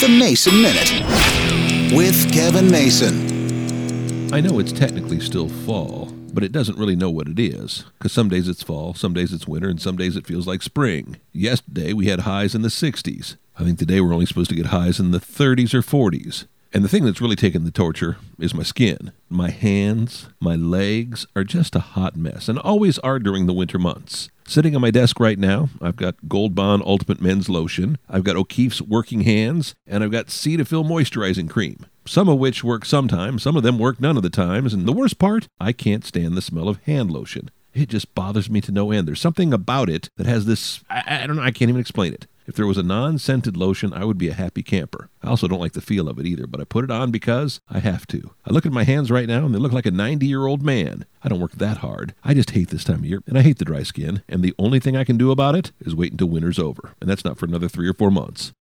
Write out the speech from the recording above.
The Mason Minute with Kevin Mason. I know it's technically still fall, but it doesn't really know what it is. Because some days it's fall, some days it's winter, and some days it feels like spring. Yesterday we had highs in the 60s. I think today we're only supposed to get highs in the 30s or 40s. And the thing that's really taken the torture is my skin. My hands, my legs are just a hot mess, and always are during the winter months. Sitting on my desk right now, I've got Gold Bond Ultimate Men's Lotion, I've got O'Keeffe's Working Hands, and I've got Cetaphil Moisturizing Cream. Some of which work sometimes, some of them work none of the times, and the worst part, I can't stand the smell of hand lotion. It just bothers me to no end. There's something about it that has this, I, I don't know, I can't even explain it. If there was a non scented lotion, I would be a happy camper. I also don't like the feel of it either, but I put it on because I have to. I look at my hands right now and they look like a 90 year old man. I don't work that hard. I just hate this time of year and I hate the dry skin. And the only thing I can do about it is wait until winter's over. And that's not for another three or four months.